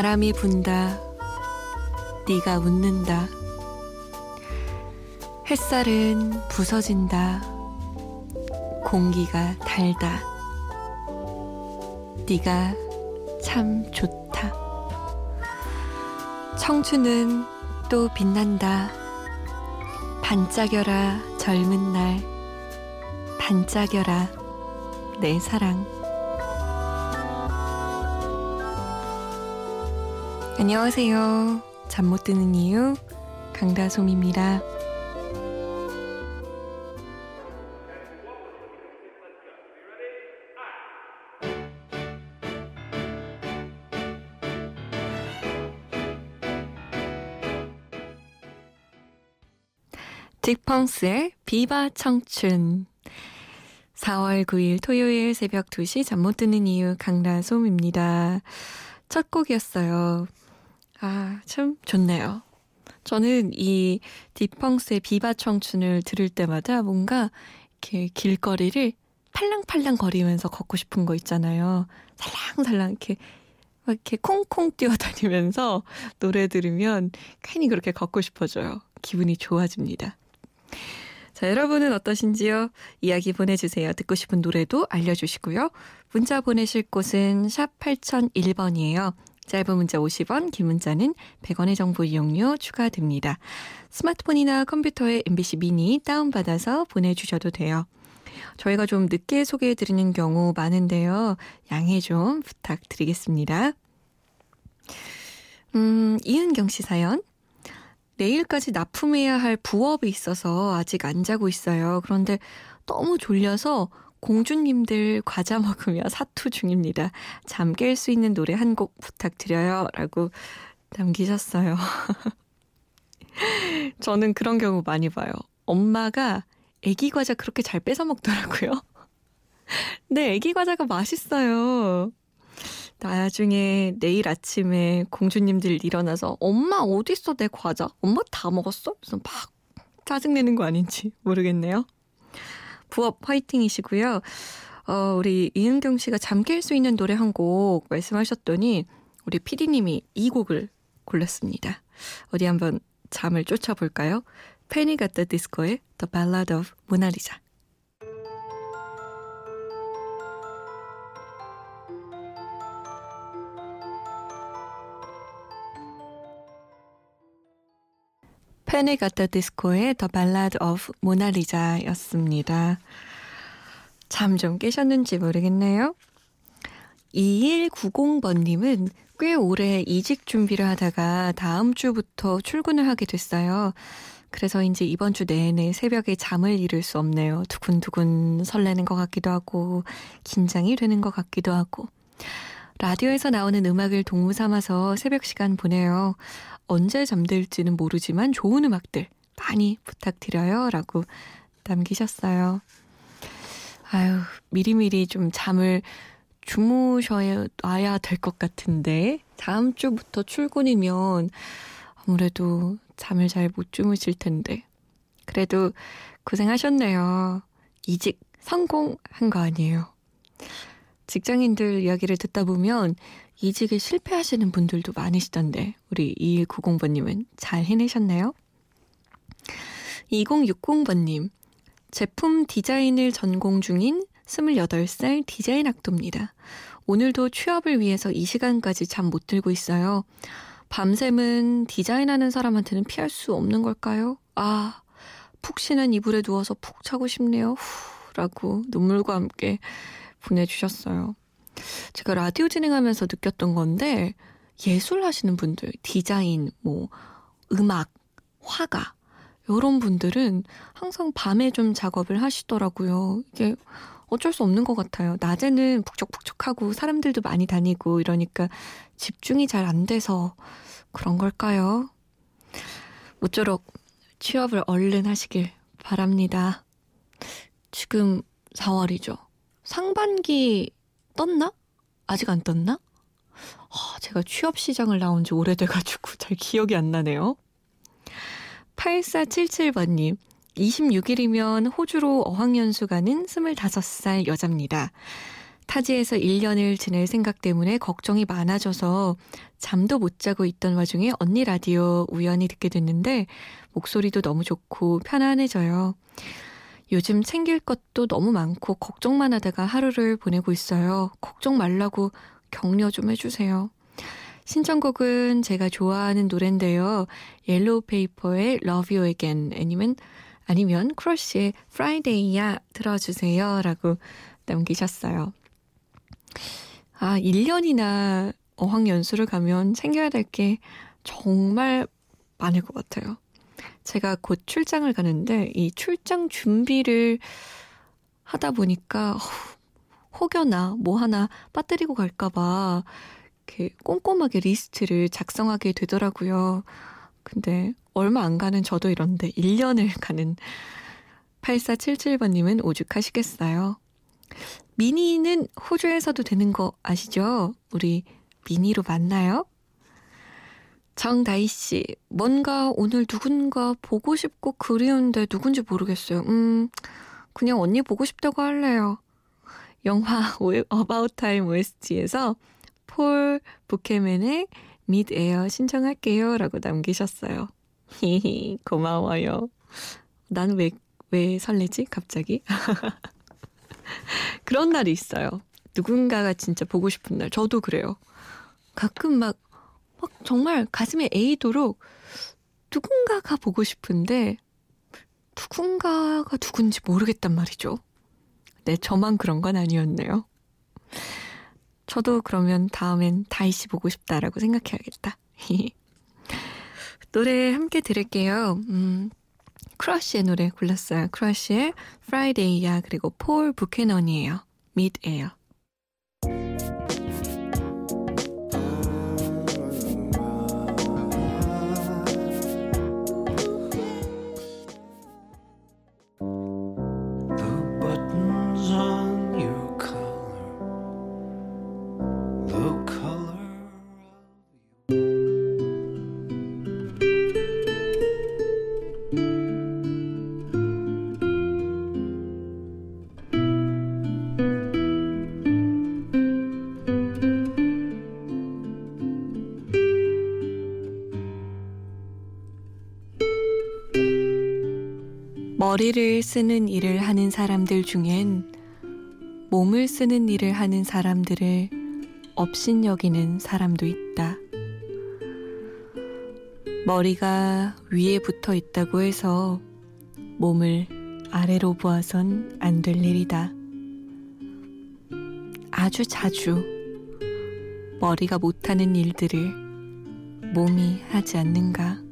바람이 분다. 네가 웃는다. 햇살은 부서진다. 공기가 달다. 네가 참 좋다. 청춘은 또 빛난다. 반짝여라 젊은 날. 반짝여라 내 사랑. 안녕하세요. 잠 못 드는 이유 강다솜입니다. 딕펑스의 비바 청춘 4월 9일 토요일 새벽 2시 잠 못 드는 이유 강다솜입니다. 첫 곡이었어요. 아, 참 좋네요. 저는 이 딕펑스의 비바 청춘을 들을 때마다 뭔가 이렇게 길거리를 팔랑팔랑 거리면서 걷고 싶은 거 있잖아요. 살랑살랑 이렇게 막 이렇게 콩콩 뛰어다니면서 노래 들으면 괜히 그렇게 걷고 싶어져요. 기분이 좋아집니다. 자, 여러분은 어떠신지요? 이야기 보내주세요. 듣고 싶은 노래도 알려주시고요. 문자 보내실 곳은 샵 8001번이에요. 짧은 문자 50원, 긴 문자는 100원의 정보 이용료 추가됩니다. 스마트폰이나 컴퓨터에 MBC 미니 다운받아서 보내주셔도 돼요. 저희가 좀 늦게 소개해드리는 경우 많은데요. 양해 좀 부탁드리겠습니다. 음, 이은경 씨 사연. 내일까지 납품해야 할 부업이 있어서 아직 안 자고 있어요. 그런데 너무 졸려서 공주님들 과자 먹으며 사투 중입니다. 잠 깰 수 있는 노래 한 곡 부탁드려요. 라고 남기셨어요. 저는 그런 경우 많이 봐요. 엄마가 애기 과자 그렇게 잘 뺏어 먹더라고요. 네, 애기 과자가 맛있어요. 나중에 내일 아침에 공주님들 일어나서 엄마 어딨어 내 과자? 엄마 다 먹었어? 그래서 막 짜증내는 거 아닌지 모르겠네요. 부업 화이팅이시고요. 어, 우리 이은경 씨가 잠깰수 있는 노래 한 곡 말씀하셨더니 우리 피디님이 이 곡을 골랐습니다. 어디 한번 잠을 쫓아볼까요? 페니 가타 디스코의 The Ballad of Lisa. 페네 가타 디스코의 Ballad of Mona Lisa였습니다. 잠 좀 깨셨는지 모르겠네요. 2190번님은 꽤 오래 이직 준비를 하다가 다음 주부터 출근을 하게 됐어요. 그래서 이제 이번 주 내내 새벽에 잠을 이룰 수 없네요. 두근두근 설레는 것 같기도 하고, 긴장이 되는 것 같기도 하고. 라디오에서 나오는 음악을 동무 삼아서 새벽 시간 보내요. 언제 잠들지는 모르지만 좋은 음악들 많이 부탁드려요. 라고 남기셨어요. 아유, 미리미리 좀 잠을 주무셔야 될 것 같은데, 다음 주부터 출근이면 아무래도 잠을 잘 못 주무실 텐데. 그래도 고생하셨네요. 이직 성공한 거 아니에요. 직장인들 이야기를 듣다 보면 이직에 실패하시는 분들도 많으시던데 우리 2190번님은 잘 해내셨나요? 2060번님 제품 디자인을 전공 중인 28살 디자인 학도입니다. 오늘도 취업을 위해서 이 시간까지 잠 못 들고 있어요. 밤샘은 디자인하는 사람한테는 피할 수 없는 걸까요? 아, 푹신한 이불에 누워서 푹 자고 싶네요. 후, 라고 눈물과 함께 보내주셨어요. 제가 라디오 진행하면서 느꼈던 건데 예술 하시는 분들, 디자인, 뭐 음악, 화가 이런 분들은 항상 밤에 좀 작업을 하시더라고요. 이게 어쩔 수 없는 것 같아요. 낮에는 북적북적하고 사람들도 많이 다니고 이러니까 집중이 잘 안 돼서 그런 걸까요? 모쪼록 취업을 얼른 하시길 바랍니다. 지금 4월이죠. 상반기 떴나? 아직 안 떴나? 아, 제가 취업 시장을 나온 지 오래돼가지고 잘 기억이 안 나네요. 8477번님, 26일이면 호주로 어학연수 가는 25살 여자입니다. 타지에서 1년을 지낼 생각 때문에 걱정이 많아져서 잠도 못 자고 있던 와중에 언니 라디오 우연히 듣게 됐는데 목소리도 너무 좋고 편안해져요. 요즘 챙길 것도 너무 많고 걱정만 하다가 하루를 보내고 있어요. 걱정 말라고 격려 좀 해주세요. 신청곡은 제가 좋아하는 노래인데요. 옐로우 페이퍼의 Love You Again 아니면 아니면 크러쉬의 Friday야 들어주세요 라고 남기셨어요. 아, 1년이나 어학연수를 가면 챙겨야 될 게 정말 많을 것 같아요. 제가 곧 출장을 가는데 이 출장 준비를 하다 보니까 혹여나 뭐 하나 빠뜨리고 갈까봐 이렇게 꼼꼼하게 리스트를 작성하게 되더라고요. 근데 얼마 안 가는 저도 이런데 1년을 가는 8477번님은 오죽하시겠어요. 미니는 호주에서도 되는 거 아시죠? 우리 미니로 만나요? 정다희 씨, 뭔가 오늘 누군가 보고 싶고 그리운데 누군지 모르겠어요. 음, 그냥 언니 보고 싶다고 할래요. 영화 About Time OST에서 폴 부캐넌의 Mid Air 신청할게요. 라고 남기셨어요. 히히, 고마워요. 난 왜, 왜 설레지? 갑자기? 그런 날이 있어요. 누군가가 진짜 보고 싶은 날. 저도 그래요. 가끔 막, 막 정말 가슴에 에이도록 누군가가 보고 싶은데 누군가가 누군지 모르겠단 말이죠. 네, 저만 그런 건 아니었네요. 저도 그러면 다음엔 다이씨 보고 싶다라고 생각해야겠다. 노래 함께 들을게요. 음, 크러쉬의 노래 골랐어요. 크러쉬의 Friday야 그리고 폴 부캐넌이에요. Mid-Air. 머리를 쓰는 일을 하는 사람들 중엔 몸을 쓰는 일을 하는 사람들을 업신여기는 사람도 있다. 머리가 위에 붙어 있다고 해서 몸을 아래로 보아선 안 될 일이다. 아주 자주 머리가 못하는 일들을 몸이 하지 않는가.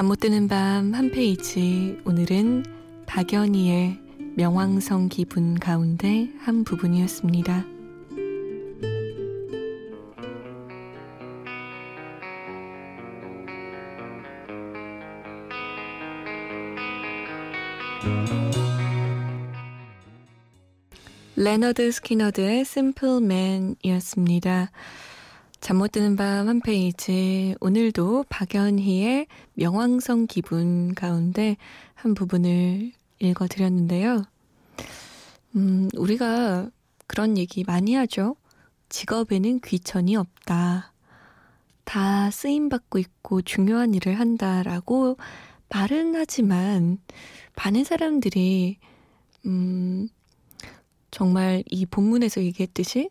잠 못 드는 밤 한 페이지 오늘은 박연희의 명왕성 기분 가운데 한 부분이었습니다. 레너드 스키너드의 Simple Man이었습니다. 잠 못 드는 밤 한 페이지. 오늘도 박연희의 명왕성 기분 가운데 한 부분을 읽어 드렸는데요. 음, 우리가 그런 얘기 많이 하죠. 직업에는 귀천이 없다. 다 쓰임받고 있고 중요한 일을 한다라고 말은 하지만 많은 사람들이, 음, 정말 이 본문에서 얘기했듯이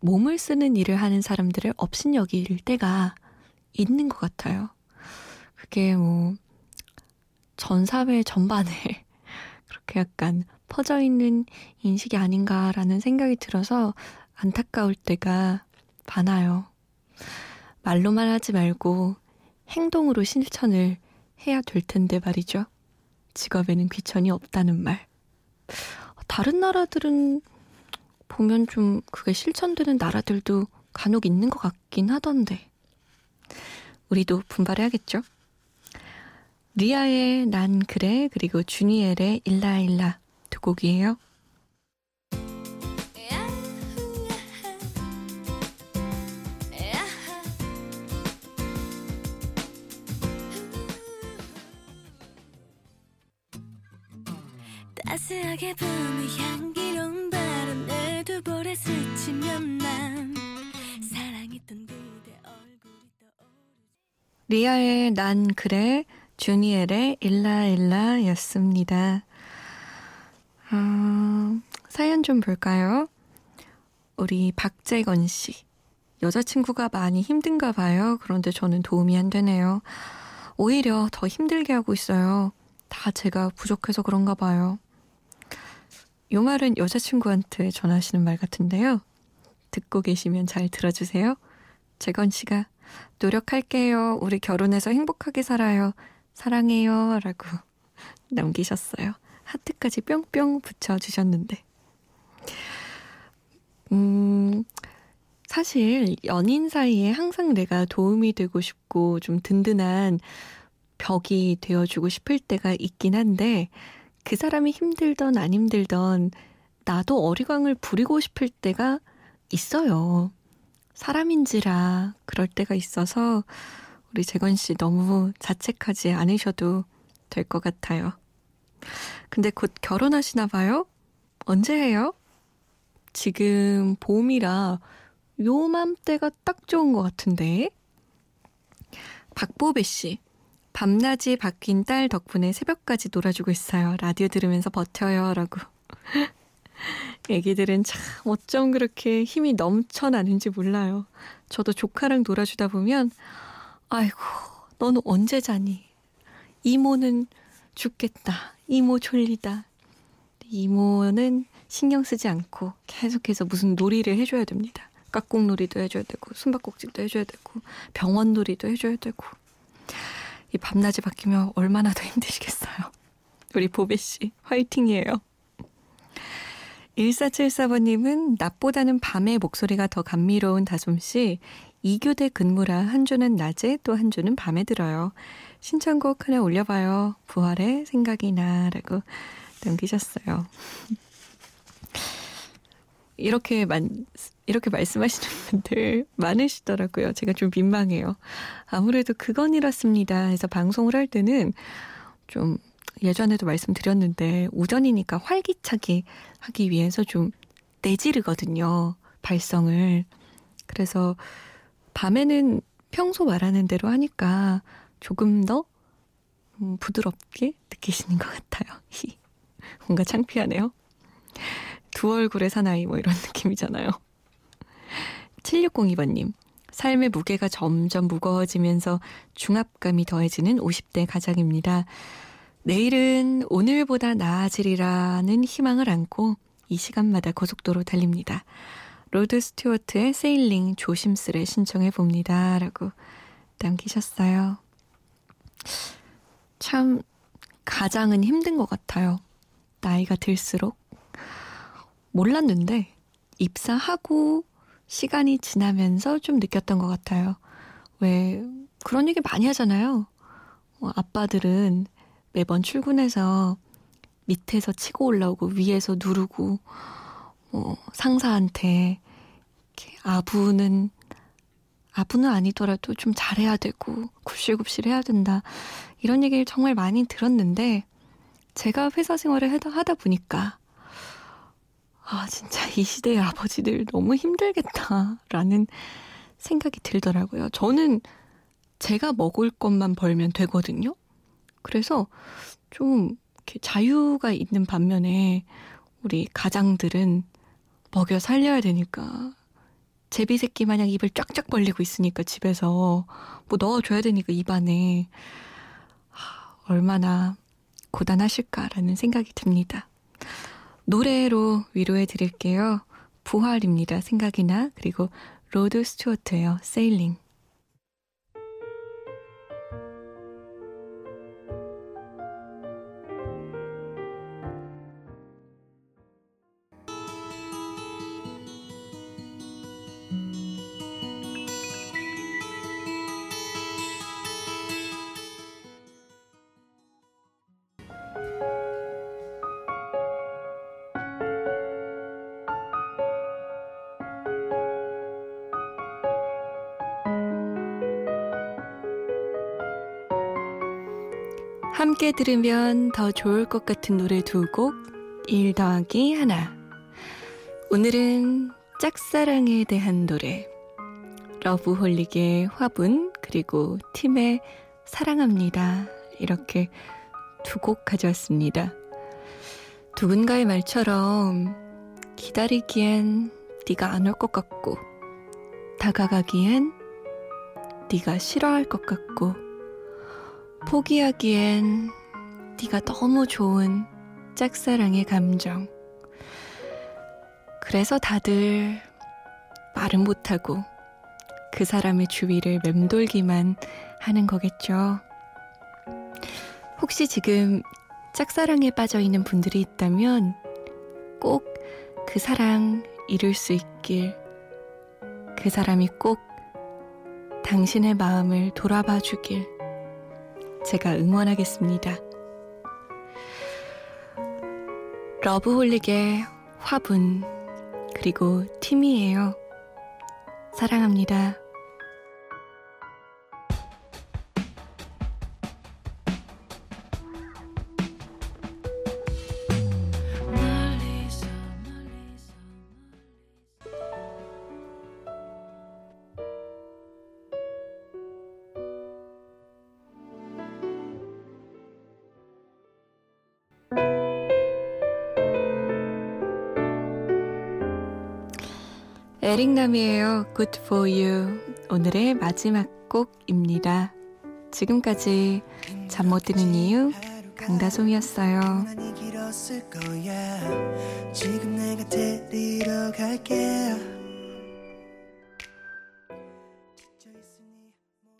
몸을 쓰는 일을 하는 사람들을 업신여길 때가 있는 것 같아요. 그게 뭐, 전 사회 전반에 그렇게 약간 퍼져 있는 인식이 아닌가라는 생각이 들어서 안타까울 때가 많아요. 말로만 하지 말고 행동으로 실천을 해야 될 텐데 말이죠. 직업에는 귀천이 없다는 말. 다른 나라들은 보면 좀 그게 실천되는 나라들도 간혹 있는 것 같긴 하던데. 우리도 분발해야겠죠? 리아의 난 그래 그리고 주니엘의 일라일라 두 곡이에요. 따스하게 붐을 향 바람에 두 볼에 스치면 난 사랑했던 그대 얼굴이 떠오르지 리아의 난 그래 주니엘의 일라일라였습니다. 어, 사연 좀 볼까요? 우리 박재건 씨. 여자친구가 많이 힘든가 봐요. 그런데 저는 도움이 안 되네요. 오히려 더 힘들게 하고 있어요. 다 제가 부족해서 그런가 봐요. 요 말은 여자친구한테 전하시는 말 같은데요. 듣고 계시면 잘 들어주세요. 재건 씨가 노력할게요. 우리 결혼해서 행복하게 살아요. 사랑해요. 라고 남기셨어요. 하트까지 뿅뿅 붙여주셨는데. 음, 사실 연인 사이에 항상 내가 도움이 되고 싶고 좀 든든한 벽이 되어주고 싶을 때가 있긴 한데 그 사람이 힘들던 안 힘들던 나도 어리광을 부리고 싶을 때가 있어요. 사람인지라 그럴 때가 있어서 우리 재건 씨 너무 자책하지 않으셔도 될 것 같아요. 근데 곧 결혼하시나 봐요? 언제 해요? 지금 봄이라 요맘때가 딱 좋은 것 같은데. 박보배 씨. 밤낮이 바뀐 딸 덕분에 새벽까지 놀아주고 있어요. 라디오 들으면서 버텨요. 라고. 애기들은 참 어쩜 그렇게 힘이 넘쳐나는지 몰라요. 저도 조카랑 놀아주다 보면, 아이고, 너는 언제 자니? 이모는 죽겠다. 이모 졸리다. 이모는 신경 쓰지 않고 계속해서 무슨 놀이를 해줘야 됩니다. 깍꿍놀이도 해줘야 되고 숨바꼭질도 해줘야 되고 병원놀이도 해줘야 되고 이 밤낮이 바뀌면 얼마나 더 힘드시겠어요. 우리 보배 씨 화이팅이에요. 1474번님은 낮보다는 밤에 목소리가 더 감미로운 다솜 씨 2교대 근무라 한 주는 낮에 또 한 주는 밤에 들어요. 신청곡 하나 올려봐요. 부활의 생각이 나 라고 남기셨어요. 이렇게 만, 이렇게 말씀하시는 분들 많으시더라고요. 제가 좀 민망해요. 아무래도 그건 이렇습니다. 해서 방송을 할 때는 좀 예전에도 말씀드렸는데 오전이니까 활기차게 하기 위해서 좀 내지르거든요. 발성을. 그래서 밤에는 평소 말하는 대로 하니까 조금 더 음, 부드럽게 느끼시는 것 같아요. 뭔가 창피하네요. 두 얼굴의 사나이 뭐 이런 느낌이잖아요. 7602번님. 삶의 무게가 점점 무거워지면서 중압감이 더해지는 50대 가장입니다. 내일은 오늘보다 나아지리라는 희망을 안고 이 시간마다 고속도로 달립니다. 로드 스튜어트의 Sailing 조심스레 신청해 봅니다. 라고 남기셨어요. 참, 가장은 힘든 것 같아요. 나이가 들수록. 몰랐는데, 입사하고 시간이 지나면서 좀 느꼈던 것 같아요. 왜, 그런 얘기 많이 하잖아요. 어, 아빠들은 매번 출근해서 밑에서 치고 올라오고 위에서 누르고, 뭐, 상사한테, 아부는 아부는 아니더라도 좀 잘해야 되고 굽실굽실 해야 된다. 이런 얘기를 정말 많이 들었는데 제가 회사 생활을 하다 보니까 아, 진짜 이 시대의 아버지들 너무 힘들겠다라는 생각이 들더라고요. 저는 제가 먹을 것만 벌면 되거든요. 그래서 좀 이렇게 자유가 있는 반면에 우리 가장들은 먹여 살려야 되니까 제비 새끼 마냥 입을 쫙쫙 벌리고 있으니까 집에서 뭐 넣어줘야 되니까 입안에 하, 얼마나 고단하실까라는 생각이 듭니다. 노래로 위로해 드릴게요. 부활입니다. 생각이나 그리고 로드 스튜어트예요. Sailing. 함께 들으면 더 좋을 것 같은 노래 두 곡 1 더하기 하나. 오늘은 짝사랑에 대한 노래. 러브홀릭의 화분, 그리고 팀의 사랑합니다. 이렇게 두 곡 가져왔습니다. 누군가의 말처럼 기다리기엔 네가 안 올 것 같고 다가가기엔 네가 싫어할 것 같고 포기하기엔 네가 너무 좋은 짝사랑의 감정. 그래서 다들 말은 못하고 그 사람의 주위를 맴돌기만 하는 거겠죠. 혹시 지금 짝사랑에 빠져 있는 분들이 있다면 꼭 그 사랑 이룰 수 있길. 그 사람이 꼭 당신의 마음을 돌아봐 주길. 제가 응원하겠습니다. 러브홀릭의 화분, 그리고 팀이에요. 사랑합니다. 에릭남이에요. Good for you. 오늘의 마지막 곡입니다. 지금까지 잠 못 드는 이유 강다솜이었어요. 지금 내가 데리러 갈게요.